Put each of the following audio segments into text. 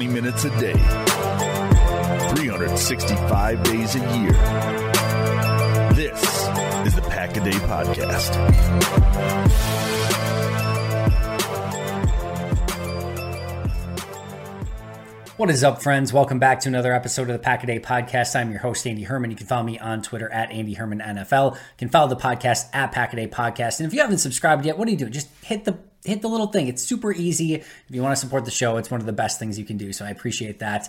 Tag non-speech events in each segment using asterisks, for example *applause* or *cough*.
20 minutes a day, 365 days a year. This is the Pack a Day Podcast. What is up, friends? Welcome back to another episode of the Pack a Day Podcast. I'm your host, Andy Herman. You can follow me on Twitter at Andy Herman NFL. You can follow the podcast at Pack a Day Podcast. And if you haven't subscribed yet, what are you doing? Just hit the hit the little thing. It's super easy. If you want to support the show, it's one of the best things you can do. So I appreciate that.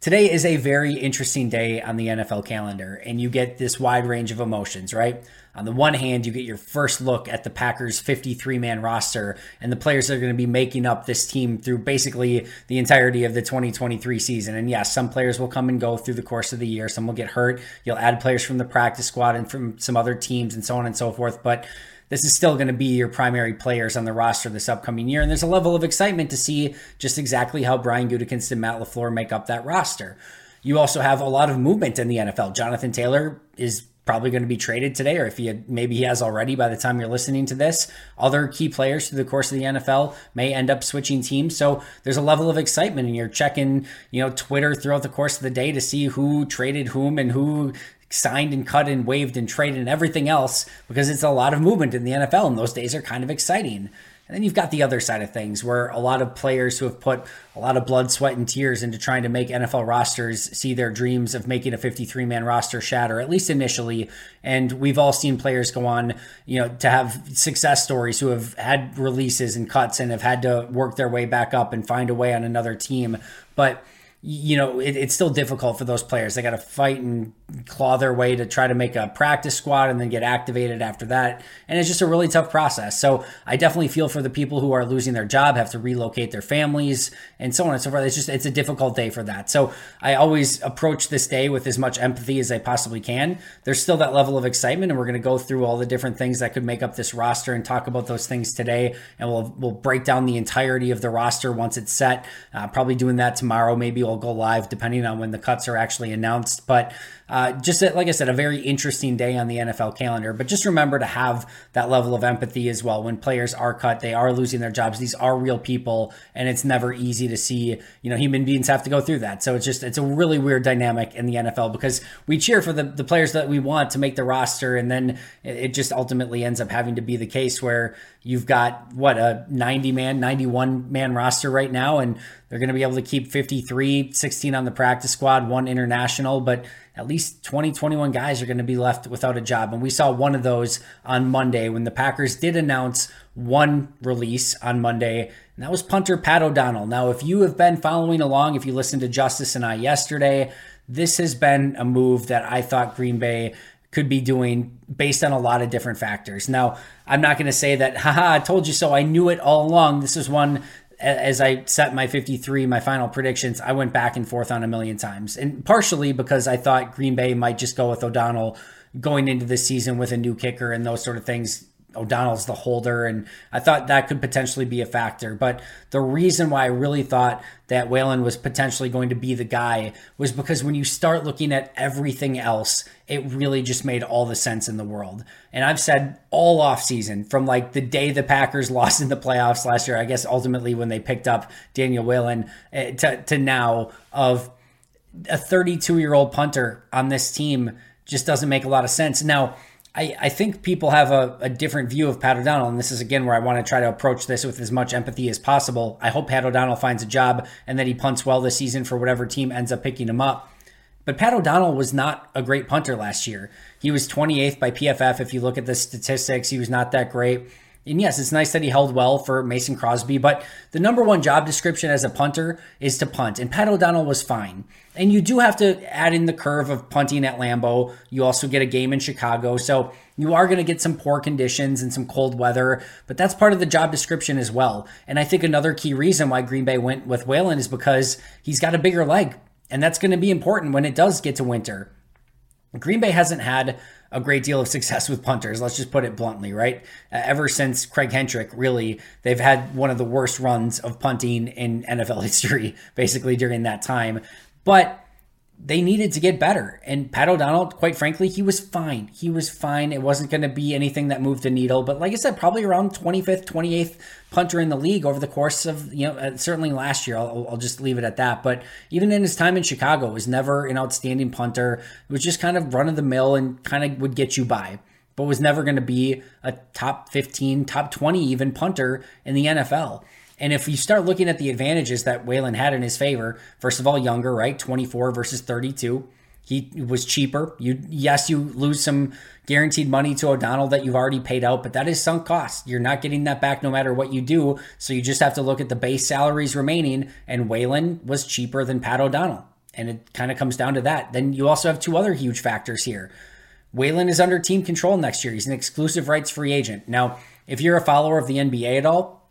Today is a very interesting day on the NFL calendar, and you get this wide range of emotions, right? On the one hand, you get your first look at the Packers 53 man roster and the players that are going to be making up this team through basically the entirety of the 2023 season. And yes, some players will come and go through the course of the year, some will get hurt. You'll add players from the practice squad and from some other teams and so on and so forth. But this is still going to be your primary players on the roster this upcoming year. And there's a level of excitement to see just exactly how Brian Gutekunst and Matt LaFleur make up that roster. You also have a lot of movement in the NFL. Jonathan Taylor is probably going to be traded today, or if he had, maybe he has already by the time you're listening to this. Other key players through the course of the NFL may end up switching teams. So there's a level of excitement, and you're checking, you know, Twitter throughout the course of the day to see who traded whom and who signed and cut and waived and traded and everything else because it's a lot of movement in the NFL and those days are kind of exciting. And then you've got the other side of things where a lot of players who have put a lot of blood, sweat, and tears into trying to make NFL rosters see their dreams of making a 53 man roster shatter, at least initially. And we've all seen players go on, you know, to have success stories who have had releases and cuts and have had to work their way back up and find a way on another team. But you know, it, it's still difficult for those players. They got to fight and claw their way to try to make a practice squad and then get activated after that. And it's just a really tough process. So I definitely feel for the people who are losing their job, have to relocate their families, and so on and so forth. It's just it's a difficult day for that. So I always approach this day with as much empathy as I possibly can. There's still that level of excitement, and we're going to go through all the different things that could make up this roster and talk about those things today. And we'll we'll break down the entirety of the roster once it's set. Uh, probably doing that tomorrow. Maybe we'll go live depending on when the cuts are actually announced. But uh, just like I said, a very interesting day on the NFL calendar. But just remember to have that level of empathy as well. When players are cut, they are losing their jobs. These are real people, and it's never easy to see. You know, human beings have to go through that. So it's just it's a really weird dynamic in the NFL because we cheer for the the players that we want to make the roster, and then it just ultimately ends up having to be the case where you've got what a 90 man, 91 man roster right now, and they're going to be able to keep 53, 16 on the practice squad, one international, but at least 20, 21 guys are going to be left without a job. And we saw one of those on Monday when the Packers did announce one release on Monday, and that was punter Pat O'Donnell. Now, if you have been following along, if you listened to Justice and I yesterday, this has been a move that I thought Green Bay could be doing based on a lot of different factors. Now, I'm not going to say that, *laughs* haha, I told you so. I knew it all along. This is one as I set my 53, my final predictions, I went back and forth on a million times. And partially because I thought Green Bay might just go with O'Donnell going into this season with a new kicker and those sort of things. O'Donnell's the holder, and I thought that could potentially be a factor. But the reason why I really thought that Whelan was potentially going to be the guy was because when you start looking at everything else, it really just made all the sense in the world. And I've said all off season, from like the day the Packers *laughs* lost in the playoffs last year, I guess ultimately when they picked up Daniel Whelan eh, to, to now, of a 32 year old punter on this team just doesn't make a lot of sense. Now, I, I think people have a, a, different view of Pat O'Donnell, and this is again where I want to try to approach this with as much empathy as possible. I hope Pat O'Donnell finds a job and that he punts well this season for whatever team ends up picking him up. But Pat O'Donnell was not a great punter last year. He was 28th by PFF. If you look at the statistics, he was not that great. And yes, it's nice that he held well for Mason Crosby, but the number one job description as a punter is to punt. And Pat O'Donnell was fine. And you do have to add in the curve of punting at Lambeau. You also get a game in Chicago. So you are going to get some poor conditions and some cold weather, but that's part of the job description as well. And I think another key reason why Green Bay went with Whelan is because he's got a bigger leg. And that's going to be important when it does get to winter. Green Bay hasn't had a great deal of success with punters. Let's just put it bluntly, right? Uh, ever since Craig Hentrich, really, they've had one of the worst runs of punting in NFL *laughs* history, basically during that time. But they needed to get better. And Pat O'Donnell, quite frankly, he was fine. He was fine. It wasn't going to be anything that moved the needle. But like I said, probably around 25th, 28th punter in the league over the course of, you know, uh, certainly last year. I'll, I'll just leave it at that. But even in his time in Chicago, was never an outstanding punter. It was just kind of run of the mill and kind of would get you by but was never going to be a top 15, top 20 even punter in the NFL. And if you start looking at the advantages that Whelan had in his favor, first of all, younger, right? 24 versus 32. He was cheaper. You yes, you lose some guaranteed money to O'Donnell that you've already paid out, but that is sunk cost. You're not getting that back no matter what you do. So you just have to look at the base salaries remaining, and Whelan was cheaper than Pat O'Donnell. And it kind of comes down to that. Then you also have two other huge factors here. Whelan is under team control next year. He's an exclusive rights free agent. Now, if you're a follower of the NBA at all,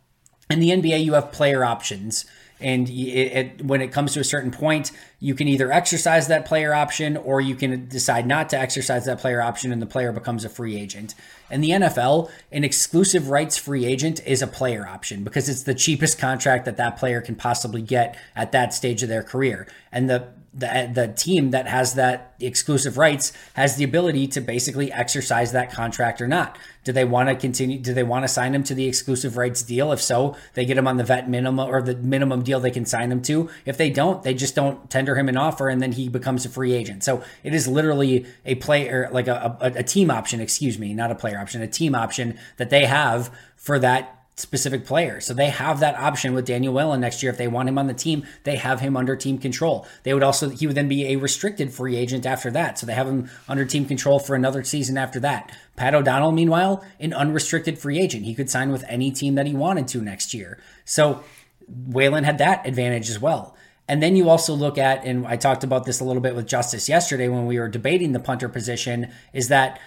in the NBA, you have player options. And it, it, when it comes to a certain point, you can either exercise that player option or you can decide not to exercise that player option and the player becomes a free agent. In the NFL, an exclusive rights free agent is a player option because it's the cheapest contract that that player can possibly get at that stage of their career. And the the, the team that has that exclusive rights has the ability to basically exercise that contract or not. Do they want to continue? Do they want to sign him to the exclusive rights deal? If so, they get him on the vet minimum or the minimum deal they can sign him to. If they don't, they just don't tender him an offer and then he becomes a free agent. So it is literally a player, like a, a, a team option, excuse me, not a player option, a team option that they have for that specific player. So they have that option with Daniel Whelan next year. If they want him on the team, they have him under team control. They would also, he would then be a restricted free agent after that. So they have him under team control for another season after that. Pat O'Donnell, meanwhile, an unrestricted free agent. He could sign with any team that he wanted to next year. So Whelan had that advantage as well. And then you also look at, and I talked about this a little bit with Justice yesterday when we were debating the punter position, is that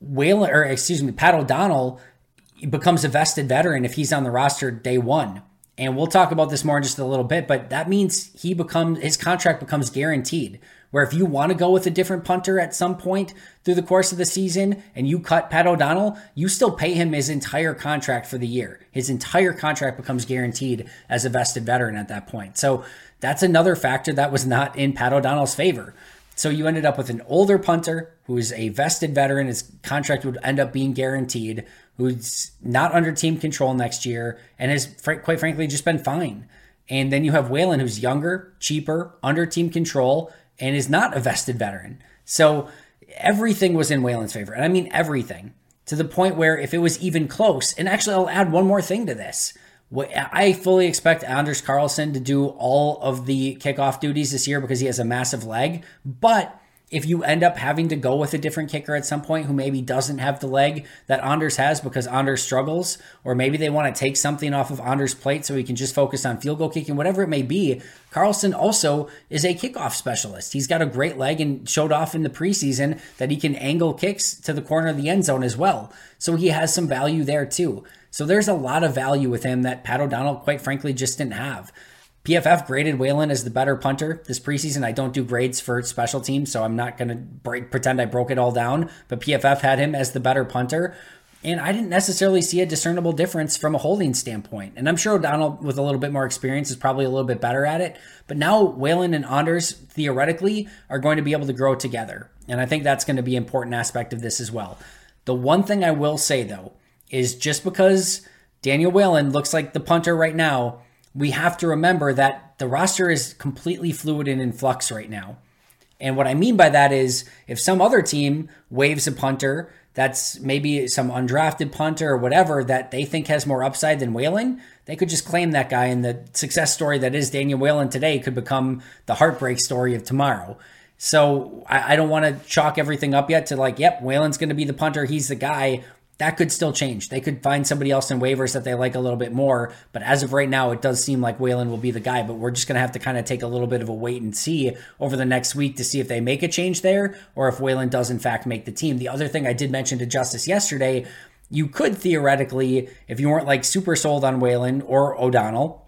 Whelan, or excuse me, Pat O'Donnell becomes a vested veteran if he's on the roster day one. And we'll talk about this more in just a little bit, but that means he becomes his contract becomes guaranteed. Where if you want to go with a different punter at some point through the course of the season and you cut Pat O'Donnell, you still pay him his entire contract for the year. His entire contract becomes guaranteed as a vested veteran at that point. So that's another factor that was not in Pat O'Donnell's favor. So you ended up with an older punter who is a vested veteran. His contract would end up being guaranteed, who's not under team control next year and has, quite frankly, just been fine. And then you have Whelan, who's younger, cheaper, under team control, and is not a vested veteran. So everything was in Whelan's favor. And I mean everything to the point where if it was even close, and actually, I'll add one more thing to this. I fully expect Anders Carlson to do all of the kickoff duties this year because he has a massive leg. But if you end up having to go with a different kicker at some point who maybe doesn't have the leg that Anders has because Anders struggles, or maybe they want to take something off of Anders' plate so he can just focus on field goal kicking, whatever it may be, Carlson also is a kickoff specialist. He's got a great leg and showed off in the preseason that he can angle kicks to the corner of the end zone as well. So he has some value there too. So there's a lot of value with him that Pat O'Donnell, quite frankly, just didn't have. PFF graded Whelan as the better punter this preseason. I don't do grades for special teams, so I'm not going to pretend I broke it all down. But PFF had him as the better punter. And I didn't necessarily see a discernible difference from a holding standpoint. And I'm sure O'Donnell, with a little bit more experience, is probably a little bit better at it. But now Whelan and Anders, theoretically, are going to be able to grow together. And I think that's going to be an important aspect of this as well. The one thing I will say, though, is just because Daniel Whelan looks like the punter right now we have to remember that the roster is completely fluid and in flux right now. And what I mean by that is if some other team waves a punter that's maybe some undrafted punter or whatever that they think has more upside than Whelan, they could just claim that guy. And the success story that is Daniel Whelan today could become the heartbreak story of tomorrow. So I, I don't want to chalk everything up yet to like, yep, Whelan's going to be the punter. He's the guy that could still change. They could find somebody else in waivers that they like a little bit more. But as of right now, it does seem like Whelan will be the guy. But we're just going to have to kind of take a little bit of a wait and see over the next week to see if they make a change there or if Whelan does, in fact, make the team. The other thing I did mention to Justice yesterday, you could theoretically, if you weren't like super sold on Whelan or O'Donnell,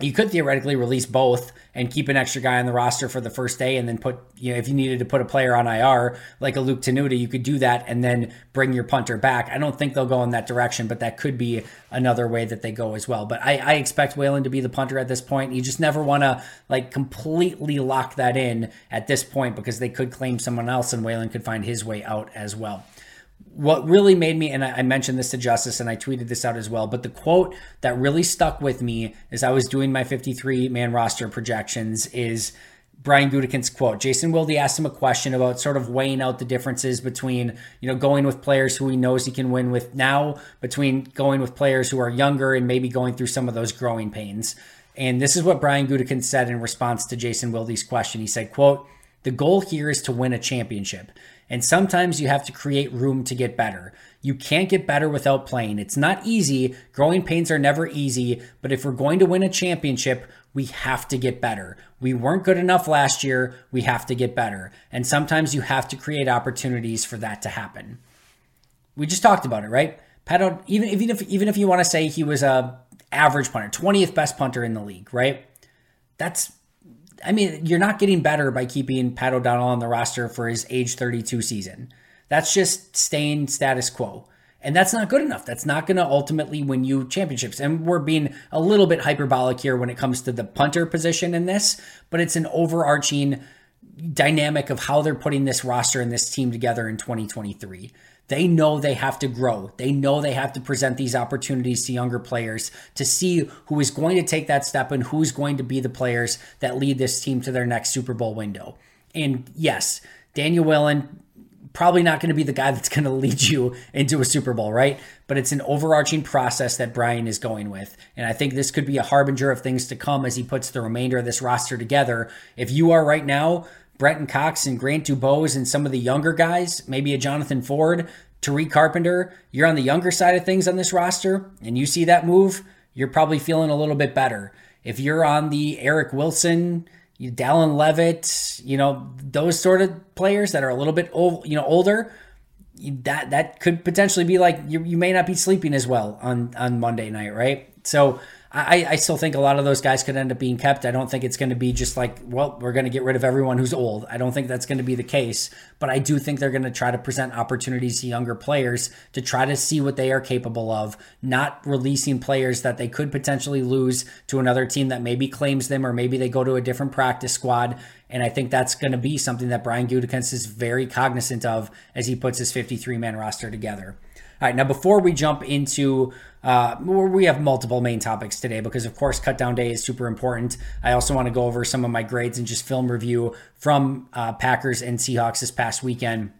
you could theoretically release both and keep an extra guy on the roster for the first day and then put, you know, if you needed to put a player on IR like a Luke Tenuta, you could do that and then bring your punter back. I don't think they'll go in that direction, but that could be another way that they go as well. But I, I expect Whelan to be the punter at this point. You just never want to like completely lock that in at this point because they could claim someone else and Whelan could find his way out as well what really made me, and I mentioned this to Justice and I tweeted this out as well, but the quote that really stuck with me as I was doing my 53 man roster projections is Brian Gutekunst's quote. Jason Wilde asked him a question about sort of weighing out the differences between, you know, going with players who he knows he can win with now, between going with players who are younger and maybe going through some of those growing pains. And this is what Brian Gutekunst said in response to Jason Wilde's question. He said, quote, the goal here is to win a championship. And sometimes you have to create room to get better. You can't get better without playing. It's not easy. Growing pains are never easy, but if we're going to win a championship, we have to get better. We weren't good enough last year. We have to get better. And sometimes you have to create opportunities for that to happen. We just talked about it, right? Pat, even, even if even if you want to say he was a average punter, 20th best punter in the league, right? That's I mean, you're not getting better by keeping Pat O'Donnell on the roster for his age 32 season. That's just staying status quo. And that's not good enough. That's not going to ultimately win you championships. And we're being a little bit hyperbolic here when it comes to the punter position in this, but it's an overarching dynamic of how they're putting this roster and this team together in 2023. They know they have to grow. They know they have to present these opportunities to younger players to see who is going to take that step and who's going to be the players that lead this team to their next Super Bowl window. And yes, Daniel Whelan probably not going to be the guy that's going *laughs* to lead you into a Super Bowl, right? But it's an overarching process that Brian is going with. And I think this could be a harbinger of things to come as he puts the remainder of this roster together. If you are right now Brenton Cox and Grant Dubose and some of the younger guys, maybe a Jonathan Ford, Tariq Carpenter, you're on the younger side of things on this roster and you see that move, you're probably feeling a little bit better. If you're on the Eric Wilson, Dallin Leavitt, you know, those sort of players that are a little bit old, you know, older, that that could potentially be like you, you may not be sleeping as well on on Monday night, right? So I, I still think a lot of those guys could end up being kept. I don't think it's going to be just like, well, we're going to get rid of everyone who's old. I don't think that's going to be the case. But I do think they're going to try to present opportunities to younger players to try to see what they are capable of, not releasing players that they could potentially lose to another team that maybe claims them or maybe they go to a different practice squad. And I think that's going to be something that Brian Gutekunst is very cognizant of as he puts his 53 man roster together. All right, now before we jump into uh, we have multiple main topics today because, of course, cut down day is super important. I also want to go over some of my grades and just film review from uh, Packers and Seahawks this past weekend.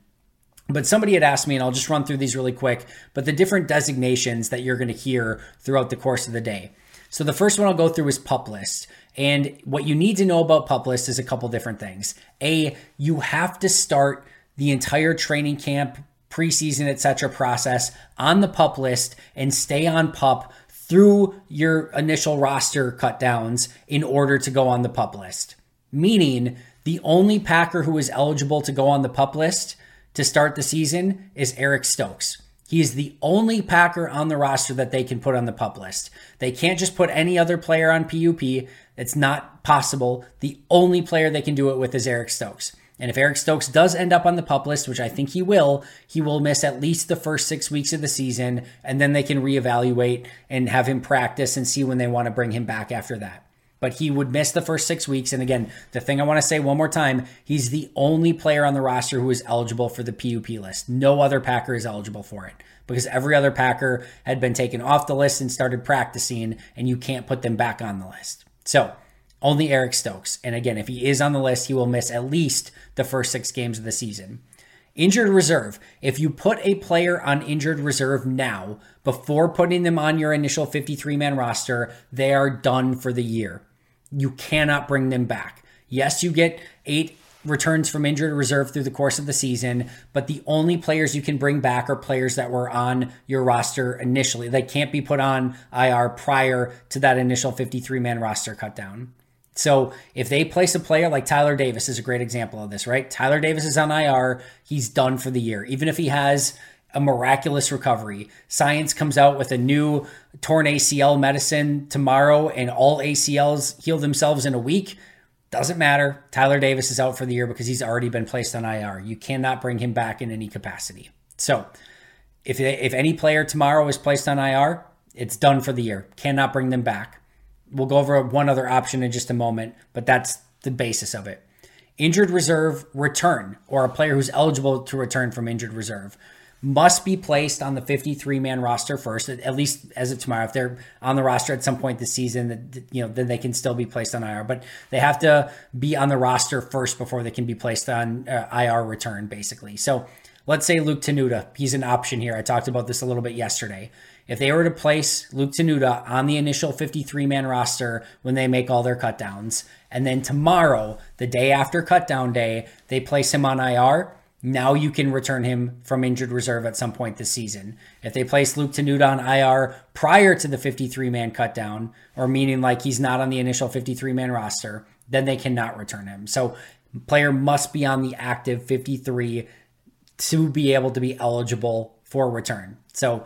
But somebody had asked me, and I'll just run through these really quick, but the different designations that you're going to hear throughout the course of the day. So the first one I'll go through is pup list. And what you need to know about pup list is a couple different things. A, you have to start the entire training camp preseason, etc. process on the pup list and stay on pup through your initial roster cut downs in order to go on the pup list. Meaning, the only Packer who is eligible to go on the pup list to start the season is Eric Stokes. He is the only Packer on the roster that they can put on the pup list. They can't just put any other player on PUP. It's not possible. The only player they can do it with is Eric Stokes. And if Eric Stokes does end up on the pup list, which I think he will, he will miss at least the first six weeks of the season, and then they can reevaluate and have him practice and see when they want to bring him back after that. But he would miss the first six weeks. And again, the thing I want to say one more time he's the only player on the roster who is eligible for the PUP list. No other Packer is eligible for it because every other Packer had been taken off the list and started practicing, and you can't put them back on the list. So, only Eric Stokes. And again, if he is on the list, he will miss at least the first six games of the season. Injured reserve. If you put a player on injured reserve now, before putting them on your initial 53 man roster, they are done for the year. You cannot bring them back. Yes, you get eight returns from injured reserve through the course of the season, but the only players you can bring back are players that were on your roster initially. They can't be put on IR prior to that initial 53 man roster cut down. So if they place a player like Tyler Davis is a great example of this, right? Tyler Davis is on IR, he's done for the year. Even if he has a miraculous recovery. Science comes out with a new torn ACL medicine tomorrow, and all ACLs heal themselves in a week. Doesn't matter. Tyler Davis is out for the year because he's already been placed on IR. You cannot bring him back in any capacity. So, if, if any player tomorrow is placed on IR, it's done for the year. Cannot bring them back. We'll go over one other option in just a moment, but that's the basis of it. Injured reserve return, or a player who's eligible to return from injured reserve must be placed on the 53 man roster first, at least as of tomorrow. If they're on the roster at some point this season, you know, then they can still be placed on IR. But they have to be on the roster first before they can be placed on uh, IR return, basically. So let's say Luke Tenuta, he's an option here. I talked about this a little bit yesterday. If they were to place Luke Tenuta on the initial 53 man roster when they make all their cutdowns, and then tomorrow, the day after cutdown day, they place him on IR now you can return him from injured reserve at some point this season. If they place Luke Tenuta on IR prior to the 53 man cutdown, or meaning like he's not on the initial 53 man roster, then they cannot return him. So player must be on the active 53 to be able to be eligible for return. So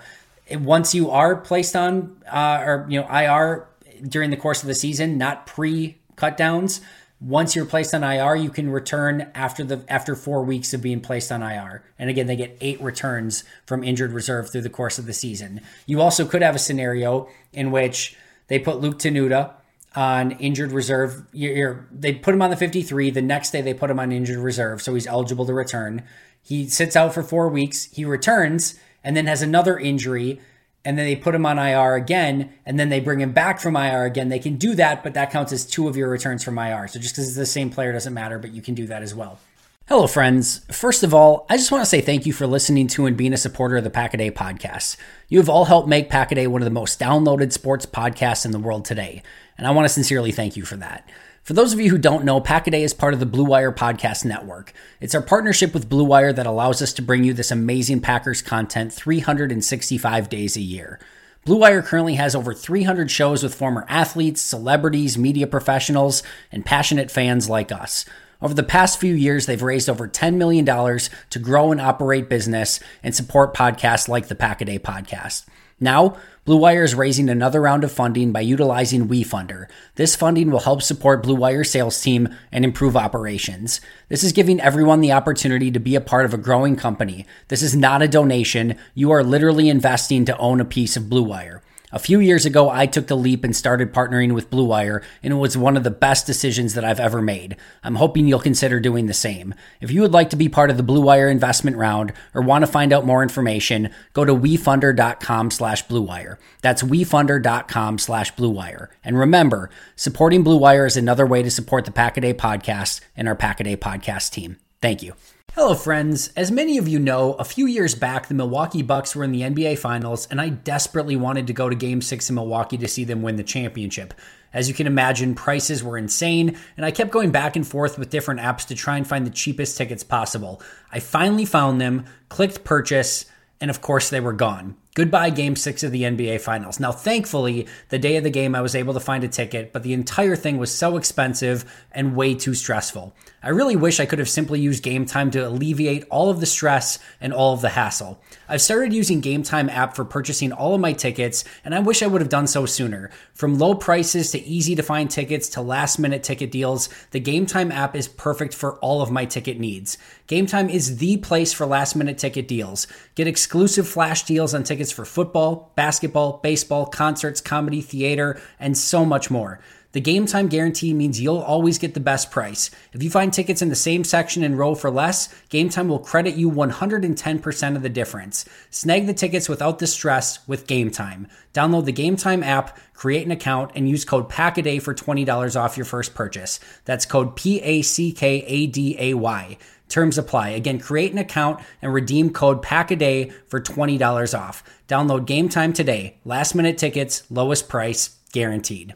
once you are placed on uh, or you know IR during the course of the season, not pre cutdowns, once you're placed on IR, you can return after the after four weeks of being placed on IR. And again, they get eight returns from injured reserve through the course of the season. You also could have a scenario in which they put Luke Tenuta on injured reserve. You're, you're, they put him on the 53. The next day, they put him on injured reserve, so he's eligible to return. He sits out for four weeks. He returns and then has another injury and then they put him on IR again, and then they bring him back from IR again. They can do that, but that counts as two of your returns from IR. So just because it's the same player doesn't matter, but you can do that as well. Hello, friends. First of all, I just want to say thank you for listening to and being a supporter of the Packaday podcast. You have all helped make Packaday one of the most downloaded sports podcasts in the world today, and I want to sincerely thank you for that. For those of you who don't know, Packaday is part of the Blue Wire Podcast Network. It's our partnership with Blue Wire that allows us to bring you this amazing Packers content 365 days a year. Blue Wire currently has over 300 shows with former athletes, celebrities, media professionals, and passionate fans like us. Over the past few years, they've raised over $10 million to grow and operate business and support podcasts like the Packaday podcast. Now, Blue Wire is raising another round of funding by utilizing WeFunder. This funding will help support Blue Wire's sales team and improve operations. This is giving everyone the opportunity to be a part of a growing company. This is not a donation. You are literally investing to own a piece of Blue Wire. A few years ago, I took the leap and started partnering with Blue Wire, and it was one of the best decisions that I've ever made. I'm hoping you'll consider doing the same. If you would like to be part of the Blue Wire investment round or want to find out more information, go to wefunder.com slash bluewire. That's wefunder.com slash bluewire. And remember, supporting Blue Wire is another way to support the Packaday podcast and our Packaday podcast team. Thank you. Hello, friends. As many of you know, a few years back, the Milwaukee Bucks were in the NBA Finals, and I desperately wanted to go to Game 6 in Milwaukee to see them win the championship. As you can imagine, prices were insane, and I kept going back and forth with different apps to try and find the cheapest tickets possible. I finally found them, clicked purchase, and of course, they were gone. Goodbye, game six of the NBA Finals. Now, thankfully, the day of the game, I was able to find a ticket, but the entire thing was so expensive and way too stressful. I really wish I could have simply used Game Time to alleviate all of the stress and all of the hassle. I've started using Game Time app for purchasing all of my tickets, and I wish I would have done so sooner. From low prices to easy to find tickets to last minute ticket deals, the Game Time app is perfect for all of my ticket needs. Game Time is the place for last minute ticket deals. Get exclusive flash deals on tickets for football, basketball, baseball, concerts, comedy, theater, and so much more. The game time guarantee means you'll always get the best price. If you find tickets in the same section and row for less, Game Time will credit you 110% of the difference. Snag the tickets without the stress with Game Time. Download the Game Time app, create an account, and use code PACKADAY for $20 off your first purchase. That's code P A C K A D A Y. Terms apply. Again, create an account and redeem code PACKADAY for $20 off. Download Game Time today. Last minute tickets, lowest price, guaranteed.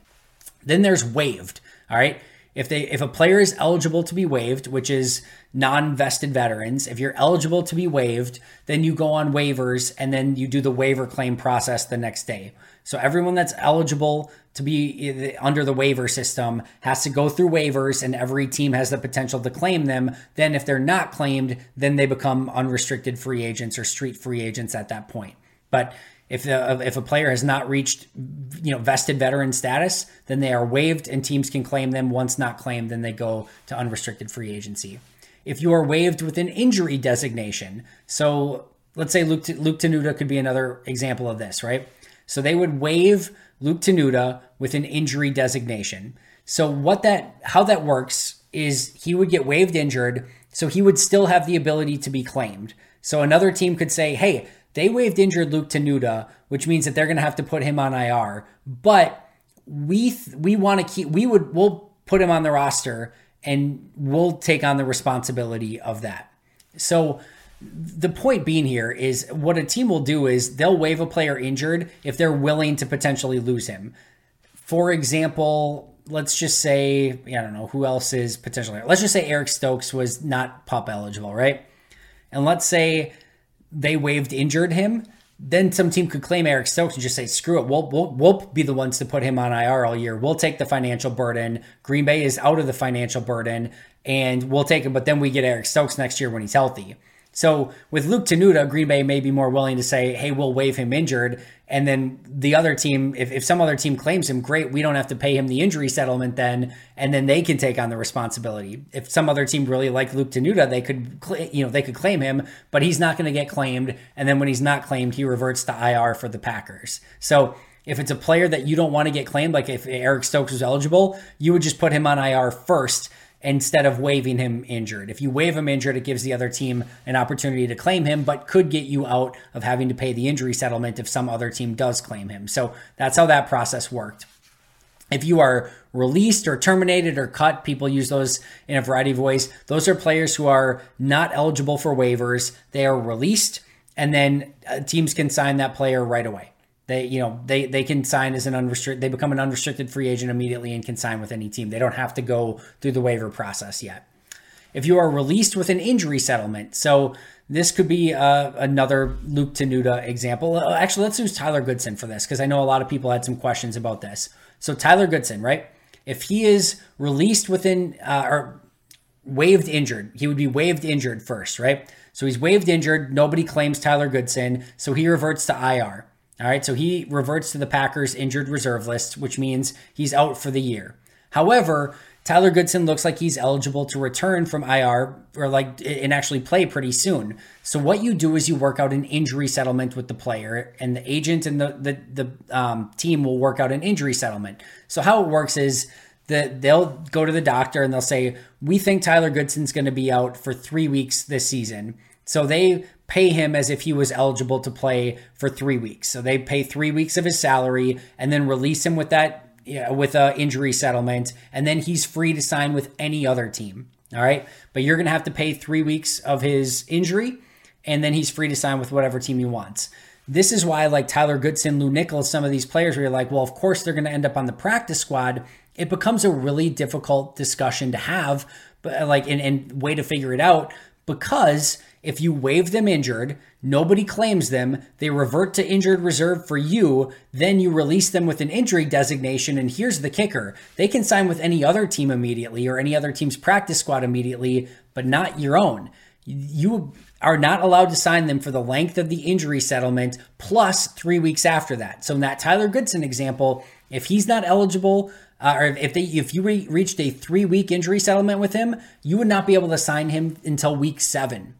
Then there's waived. All right. If they if a player is eligible to be waived, which is non-vested veterans, if you're eligible to be waived, then you go on waivers and then you do the waiver claim process the next day. So everyone that's eligible to be under the waiver system has to go through waivers and every team has the potential to claim them. Then if they're not claimed, then they become unrestricted free agents or street free agents at that point. But if if a player has not reached you know vested veteran status, then they are waived and teams can claim them. Once not claimed, then they go to unrestricted free agency. If you are waived with an injury designation, so let's say Luke Luke Tenuta could be another example of this, right? So they would waive Luke Tenuta with an injury designation. So what that how that works is he would get waived injured, so he would still have the ability to be claimed. So another team could say, "Hey, they waived injured Luke Tenuta, which means that they're going to have to put him on IR. But we th- we want to keep we would we'll put him on the roster and we'll take on the responsibility of that. So the point being here is what a team will do is they'll waive a player injured if they're willing to potentially lose him. For example, let's just say, I don't know, who else is potentially, let's just say Eric Stokes was not pup eligible, right? And let's say they waived injured him, then some team could claim Eric Stokes and just say, screw it, we'll, we'll, we'll be the ones to put him on IR all year. We'll take the financial burden. Green Bay is out of the financial burden and we'll take him, but then we get Eric Stokes next year when he's healthy. So with Luke Tenuta, Green Bay may be more willing to say, hey, we'll waive him injured. And then the other team, if, if some other team claims him, great, we don't have to pay him the injury settlement then, and then they can take on the responsibility. If some other team really like Luke Tenuta, they could, you know, they could claim him, but he's not going to get claimed. And then when he's not claimed, he reverts to IR for the Packers. So if it's a player that you don't want to get claimed, like if Eric Stokes was eligible, you would just put him on IR first instead of waiving him injured. If you waive him injured, it gives the other team an opportunity to claim him, but could get you out of having to pay the injury settlement if some other team does claim him. So that's how that process worked. If you are released or terminated or cut, people use those in a variety of ways. Those are players who are not eligible for waivers. They are released, and then uh, teams can sign that player right away. They, you know, they they can sign as an unrestricted. They become an unrestricted free agent immediately and can sign with any team. They don't have to go through the waiver process yet. If you are released with an injury settlement, so this could be uh, another Luke Tenuta example. Uh, actually, let's use Tyler Goodson for this because I know a lot of people had some questions about this. So Tyler Goodson, right? If he is released within uh, or waived injured, he would be waived injured first, right? So he's waived injured. Nobody claims Tyler Goodson, so he reverts to IR. All right, so he reverts to the Packers injured reserve list, which means he's out for the year. However, Tyler Goodson looks like he's eligible to return from IR or like and actually play pretty soon. So what you do is you work out an injury settlement with the player, and the agent and the the, the um, team will work out an injury settlement. So how it works is that they'll go to the doctor and they'll say, "We think Tyler Goodson's going to be out for three weeks this season." So they pay him as if he was eligible to play for three weeks. So they pay three weeks of his salary and then release him with that yeah, with a injury settlement, and then he's free to sign with any other team. All right, but you're gonna have to pay three weeks of his injury, and then he's free to sign with whatever team he wants. This is why, like Tyler Goodson, Lew Nichols, some of these players, where you're like, well, of course they're to end up on the practice squad. It becomes a really difficult discussion to have, but like, and, and way to figure it out because if you waive them injured, nobody claims them, they revert to injured reserve for you, then you release them with an injury designation. And here's the kicker they can sign with any other team immediately or any other team's practice squad immediately, but not your own. You are not allowed to sign them for the length of the injury settlement plus three weeks after that. So, in that Tyler Goodson example, if he's not eligible, uh, or if they if you re- reached a three week injury settlement with him, you would not be able to sign him until week seven.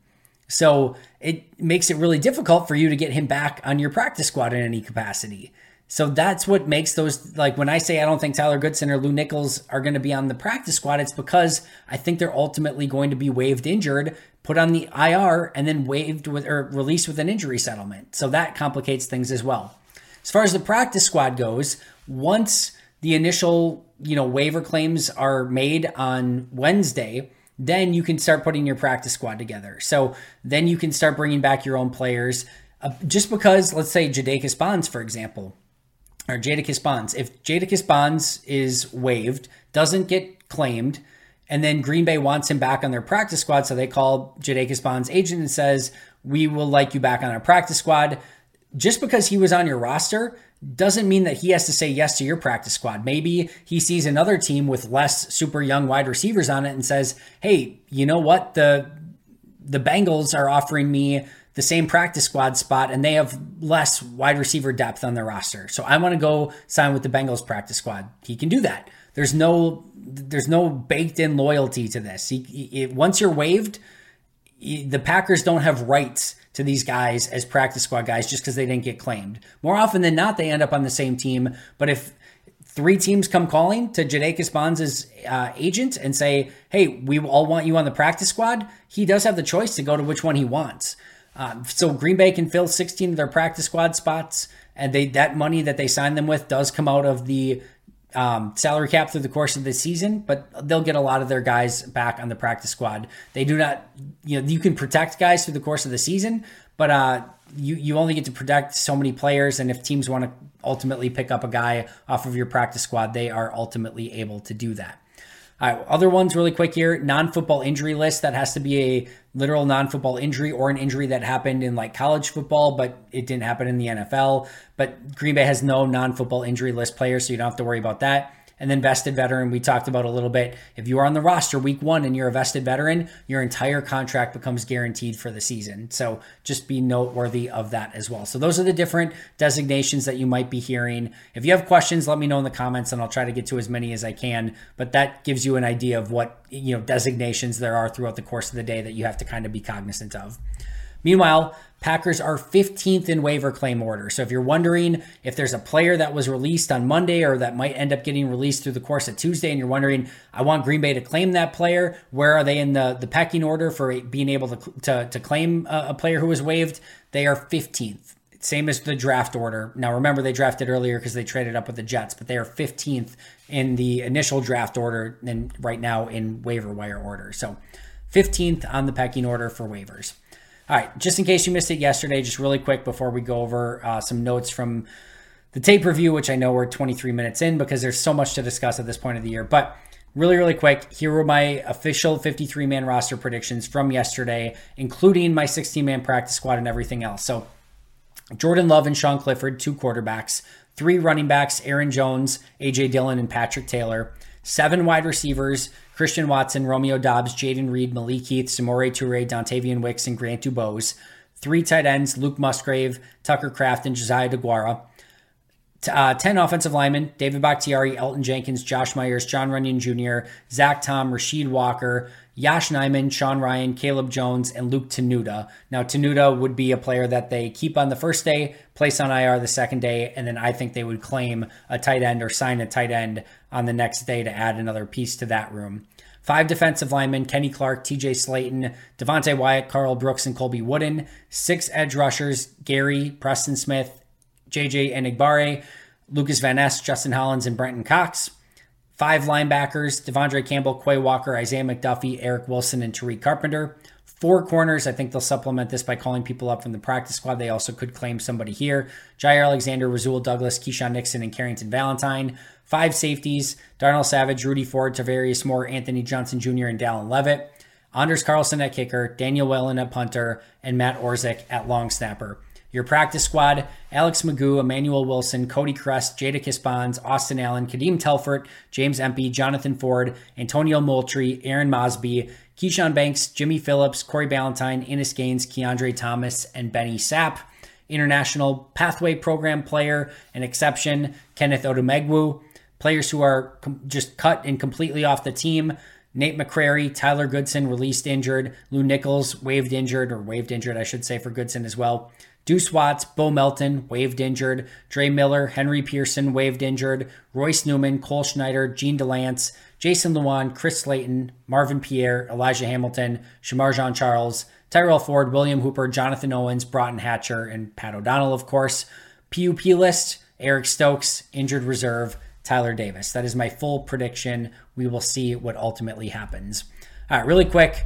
So it makes it really difficult for you to get him back on your practice squad in any capacity. So that's what makes those like when I say I don't think Tyler Goodson or Lew Nichols are going to be on the practice squad, it's because I think they're ultimately going to be waived injured, put on the IR, and then waived with or released with an injury settlement. So that complicates things as well. As far as the practice squad goes, once the initial you know waiver claims are made on Wednesday, then you can start putting your practice squad together. So then you can start bringing back your own players. Uh, just because, let's say, Jadakis Bonds, for example, or Jadakis Bonds, if Jadakis Bonds is waived, doesn't get claimed. And then Green Bay wants him back on their practice squad. So they call Jadakis Bond's agent and says, We will like you back on our practice squad. Just because he was on your roster doesn't mean that he has to say yes to your practice squad. Maybe he sees another team with less super young wide receivers on it and says, Hey, you know what? The the Bengals are offering me the same practice squad spot and they have less wide receiver depth on their roster. So I want to go sign with the Bengals practice squad. He can do that. There's no there's no baked in loyalty to this. He, he, once you're waived, he, the Packers don't have rights to these guys as practice squad guys just because they didn't get claimed. More often than not, they end up on the same team. But if three teams come calling to Jadakis Bonds' uh, agent and say, "Hey, we all want you on the practice squad," he does have the choice to go to which one he wants. Um, so Green Bay can fill 16 of their practice squad spots, and they that money that they sign them with does come out of the um, salary cap through the course of the season, but they'll get a lot of their guys back on the practice squad. They do not, you know, you can protect guys through the course of the season, but uh, you you only get to protect so many players, and if teams want to ultimately pick up a guy off of your practice squad, they are ultimately able to do that. All right, other ones really quick here. Non-football injury list that has to be a literal non-football injury or an injury that happened in like college football, but it didn't happen in the NFL. But Green Bay has no non-football injury list players, so you don't have to worry about that. And then vested veteran, we talked about a little bit. If you are on the roster week one and you're a vested veteran, your entire contract becomes guaranteed for the season. So just be noteworthy of that as well. So those are the different designations that you might be hearing. If you have questions, let me know in the comments and I'll try to get to as many as I can. But that gives you an idea of what you know designations there are throughout the course of the day that you have to kind of be cognizant of. Meanwhile, Packers are 15th in waiver claim order. So if you're wondering if there's a player that was released on Monday or that might end up getting released through the course of Tuesday, and you're wondering, I want Green Bay to claim that player, where are they in the, the pecking order for being able to, to, to claim a, a player who was waived? They are 15th. Same as the draft order. Now, remember, they drafted earlier because they traded up with the Jets, but they are 15th in the initial draft order and right now in waiver wire order. So 15th on the pecking order for waivers. All right, just in case you missed it yesterday, just really quick before we go over uh, some notes from the tape review, which I know we're 23 minutes in because there's so much to discuss at this point of the year. But really, really quick, here were my official 53 man roster predictions from yesterday, including my 16 man practice squad and everything else. So, Jordan Love and Sean Clifford, two quarterbacks, three running backs, Aaron Jones, AJ Dillon, and Patrick Taylor, seven wide receivers, Christian Watson, Romeo Doubs, Jayden Reed, Malik Heath, Samori Toure, Dontayvion Wicks, and Grant Dubose. Three tight ends, Luke Musgrave, Tucker Kraft, and Josiah DeGuara. Uh, 10 offensive linemen, David Bakhtiari, Elgton Jenkins, Josh Myers, John Runyan Jr., Zach Tom, Rasheed Walker, Yosh Nijman, Sean Rhyan, Caleb Jones, and Luke Tenuta. Now, Tenuta would be a player that they keep on the first day, place on IR the second day, and then I think they would claim a tight end or sign a tight end on the next day to add another piece to that room. Five defensive linemen Kenny Clark, TJ Slaton, Devonte Wyatt, Karl Brooks, and Colby Wooden. Six edge rushers Gary, Preston Smith, JJ Enagbare, Lucas Van Ness, Justin Hollins, and Brenton Cox. Five linebackers De'Vondre Campbell, Quay Walker, Isaiah McDuffie, Eric Wilson, and Tariq Carpenter. Four corners. I think they'll supplement this by calling people up from the practice squad. They also could claim somebody here. Jaire Alexander, Rasul Douglas, Keisean Nixon, and Carrington Valentine. Five safeties Darnell Savage, Rudy Ford, Tarvarius Moore, Anthony Johnson Jr., and Dallin Leavitt. Anders Carlson at kicker, Daniel Whelan at punter, and Matt Orzech at long snapper. Your practice squad Alex McGough, Emmanuel Wilson, Cody Crest, Jada Bonds, Austin Allen, Kadeem Telfort, James Empey, Jonathan Ford, Antonio Moultrie, Aaron Mosby, Keyshawn Banks, Jimmy Phillips, Corey Ballentine, Innis Gaines, Keandre Thomas, and Benny Sapp. International Pathway Program player, an exception, Kenneth Odumegwu. Players who are com- just cut and completely off the team. Nate McCrary, Tyler Goodson released injured. Lew Nichols waived injured, or waived injured, I should say, for Goodson as well. Deuce Watts, Bo Melton, waived injured. Dre Miller, Henry Pearson, waived injured. Royce Newman, Cole Schneider, Jean Delance, Jason Lewan, Chris Slayton, Marvin Pierre, Elijah Hamilton, Shamar Jean Charles, Tyrell Ford, William Hooper, Jonathan Owens, Broughton Hatcher, and Pat O'Donnell, of course. PUP list Eric Stokes, injured reserve. Tyler Davis. That is my full prediction. We will see what ultimately happens. All right, really quick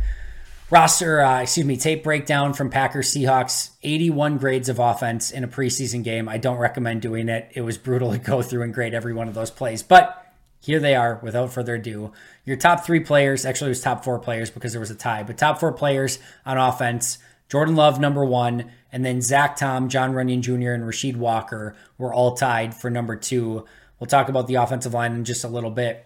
roster, uh, excuse me, tape breakdown from Packers Seahawks 81 grades of offense in a preseason game. I don't recommend doing it. It was brutal to go through and grade every one of those plays. But here they are without further ado. Your top three players, actually, it was top four players because there was a tie, but top four players on offense Jordan Love, number one, and then Zach Tom, John Runyan Jr., and Rasheed Walker were all tied for number two. We'll talk about the offensive line in just a little bit.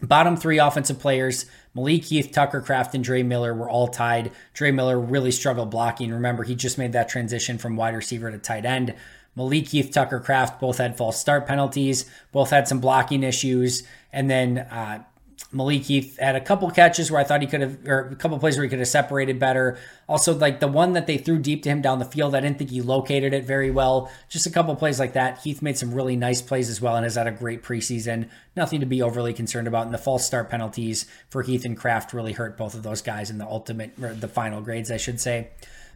Bottom three offensive players, Malik Heath, Tucker Kraft, and Dre Miller were all tied. Dre Miller really struggled blocking. Remember, he just made that transition from wide receiver to tight end. Malik Heath, Tucker Kraft both had false start penalties, both had some blocking issues. And then uh, Malik Heath had a couple catches where I thought he could have, or a couple plays where he could have separated better. Also, like the one that they threw deep to him down the field, I didn't think he located it very well. Just a couple plays like that. Heath made some really nice plays as well and has had a great preseason. Nothing to be overly concerned about. And the false start penalties for Heath and Kraft really hurt both of those guys in the ultimate, or the final grades, I should say.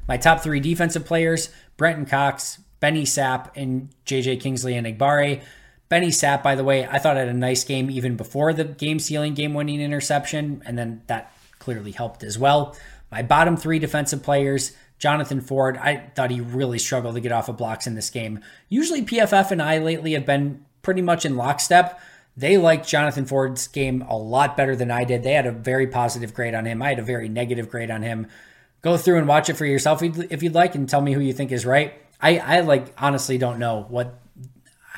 My top three defensive players Brenton Cox, Benny Sapp, and JJ Kingsley Enagbare. Benny Sapp, by the way, I thought had a nice game even before the game sealing, game winning interception, and then that clearly helped as well. My bottom three defensive players, Jonathan Ford, I thought he really struggled to get off of blocks in this game. Usually, PFF and I lately have been pretty much in lockstep. They liked Jonathan Ford's game a lot better than I did. They had a very positive grade on him. I had a very negative grade on him. Go through and watch it for yourself if you'd like and tell me who you think is right. I, I like honestly don't know what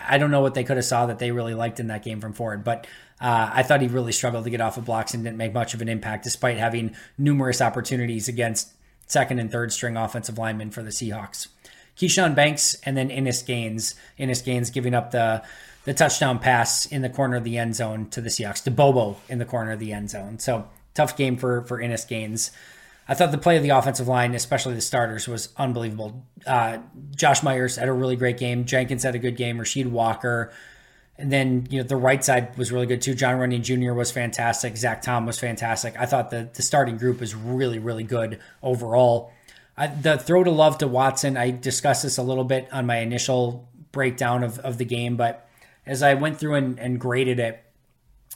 I don't know what they could have saw that they really liked in that game from Ford, but uh, I thought he really struggled to get off of blocks and didn't make much of an impact, despite having numerous opportunities against second and third string offensive linemen for the Seahawks. Keyshawn Banks and then Innis Gaines. Innis Gaines giving up the the touchdown pass in the corner of the end zone to the Seahawks to Bobo in the corner of the end zone. So tough game for for Innis Gaines. I thought the play of the offensive line, especially the starters, was unbelievable. Uh, Josh Myers had a really great game. Jenkins had a good game. Rasheed Walker. And then, you know, the right side was really good too. Jon Runyan Jr. was fantastic. Zach Tom was fantastic. I thought the, the starting group was really, really good overall. I, the throw to love to Watson, I discussed this a little bit on my initial breakdown of, of the game, but as I went through and, and graded it,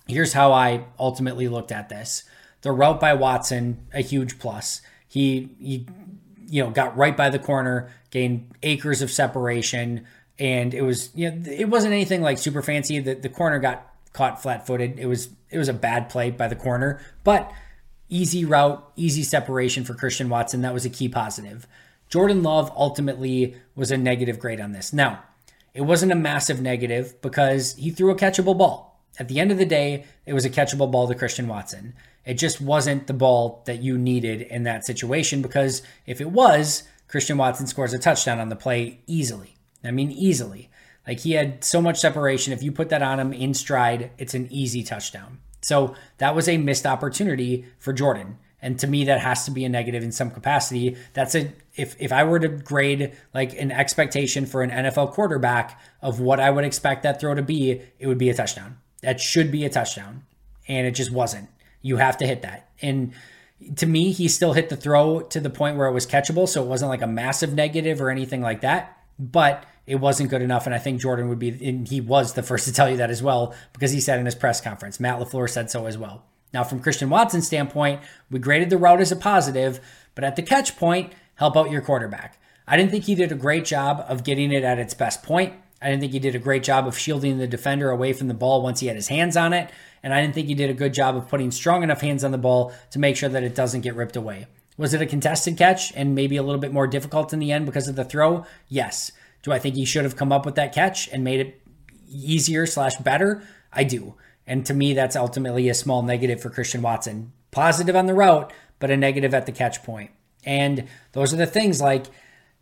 here's how I ultimately looked at this. The route by Watson, a huge plus. He, he you know, got right by the corner, gained acres of separation, and it was you know it wasn't anything like super fancy. The the corner got caught flat footed. It was it was a bad play by the corner, but easy route, easy separation for Christian Watson. That was a key positive. Jordan Love ultimately was a negative grade on this. Now, it wasn't a massive negative because he threw a catchable ball. At the end of the day, it was a catchable ball to Christian Watson. It just wasn't the ball that you needed in that situation because if it was, Christian Watson scores a touchdown on the play easily. I mean, easily. Like he had so much separation. If you put that on him in stride, it's an easy touchdown. So that was a missed opportunity for Jordan. And to me, that has to be a negative in some capacity. That's a if if I were to grade like an expectation for an NFL quarterback of what I would expect that throw to be, it would be a touchdown. That should be a touchdown. And it just wasn't. You have to hit that. And to me, he still hit the throw to the point where it was catchable. So it wasn't like a massive negative or anything like that. But it wasn't good enough. And I think Jordan would be, and he was the first to tell you that as well, because he said in his press conference. Matt LaFleur said so as well. Now, from Christian Watson's standpoint, we graded the route as a positive, but at the catch point, help out your quarterback. I didn't think he did a great job of getting it at its best point. I didn't think he did a great job of shielding the defender away from the ball once he had his hands on it. And I didn't think he did a good job of putting strong enough hands on the ball to make sure that it doesn't get ripped away. Was it a contested catch and maybe a little bit more difficult in the end because of the throw? Yes. Do I think he should have come up with that catch and made it easier slash better? I do. And to me, that's ultimately a small negative for Christian Watson. Positive on the route, but a negative at the catch point. And those are the things like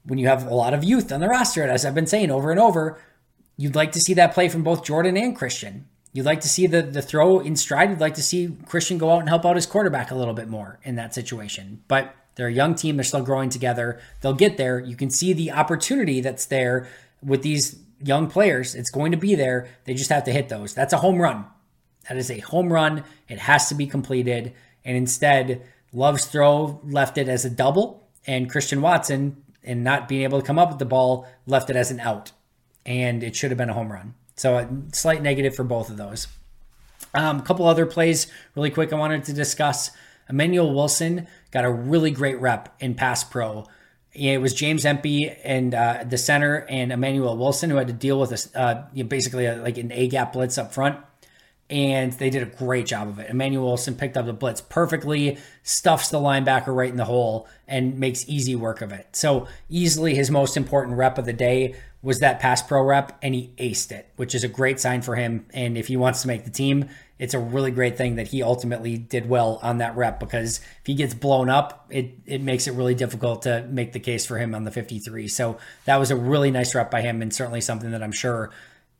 when you have a lot of youth on the roster, as I've been saying over and over, you'd like to see that play from both Jordan and Christian. You'd like to see the the throw in stride. You'd like to see Christian go out and help out his quarterback a little bit more in that situation. But they're a young team. They're still growing together. They'll get there. You can see the opportunity that's there with these young players. It's going to be there. They just have to hit those. That's a home run. That is a home run. It has to be completed. And instead, Love's throw left it as a double, and Christian Watson and not being able to come up with the ball left it as an out. And it should have been a home run. So a slight negative for both of those. Um, a couple other plays, really quick, I wanted to discuss. Emmanuel Wilson got a really great rep in pass pro. It was James Empey and uh, the center and Emmanuel Wilson who had to deal with a, uh, basically a, like an A gap blitz up front. And they did a great job of it. Emmanuel Wilson picked up the blitz perfectly, stuffs the linebacker right in the hole, and makes easy work of it. So, easily his most important rep of the day was that pass pro rep, and he aced it, which is a great sign for him. And if he wants to make the team, it's a really great thing that he ultimately did well on that rep because if he gets blown up, it, it makes it really difficult to make the case for him on the 53. So, that was a really nice rep by him, and certainly something that I'm sure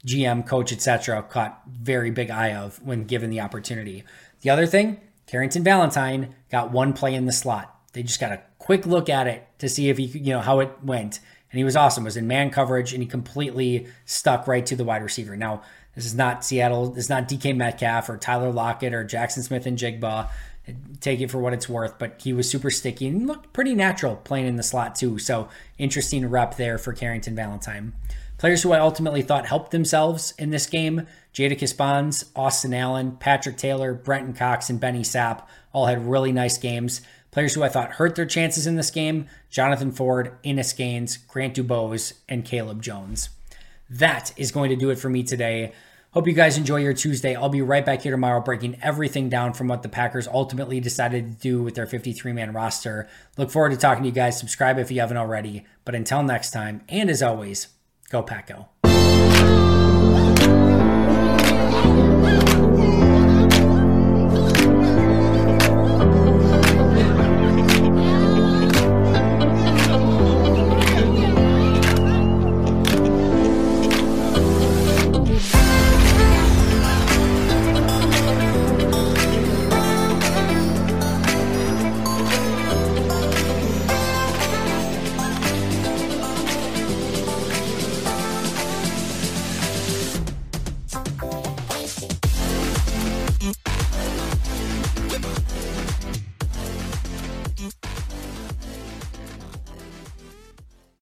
GM, coach, etc., caught very big eye of when given the opportunity. The other thing, Carrington Valentine got one play in the slot. They just got a quick look at it to see if he, you know, how it went, and he was awesome. Was in man coverage, and he completely stuck right to the wide receiver. Now, this is not Seattle. This is not DK Metcalf or Tyler Lockett or Jaxon Smith-Njigba. Take it for what it's worth, but he was super sticky and looked pretty natural playing in the slot too. So interesting rep there for Carrington Valentine. Players who I ultimately thought helped themselves in this game Jadakis Bonds, Austin Allen, Patrick Taylor, Brenton Cox, and Benny Sapp all had really nice games. Players who I thought hurt their chances in this game Jonathan Ford, Innis Gaines, Grant DuBose, and Caleb Jones. That is going to do it for me today. Hope you guys enjoy your Tuesday. I'll be right back here tomorrow breaking everything down from what the Packers ultimately decided to do with their 53 man roster. Look forward to talking to you guys. Subscribe if you haven't already. But until next time, and as always, Go Pack Go.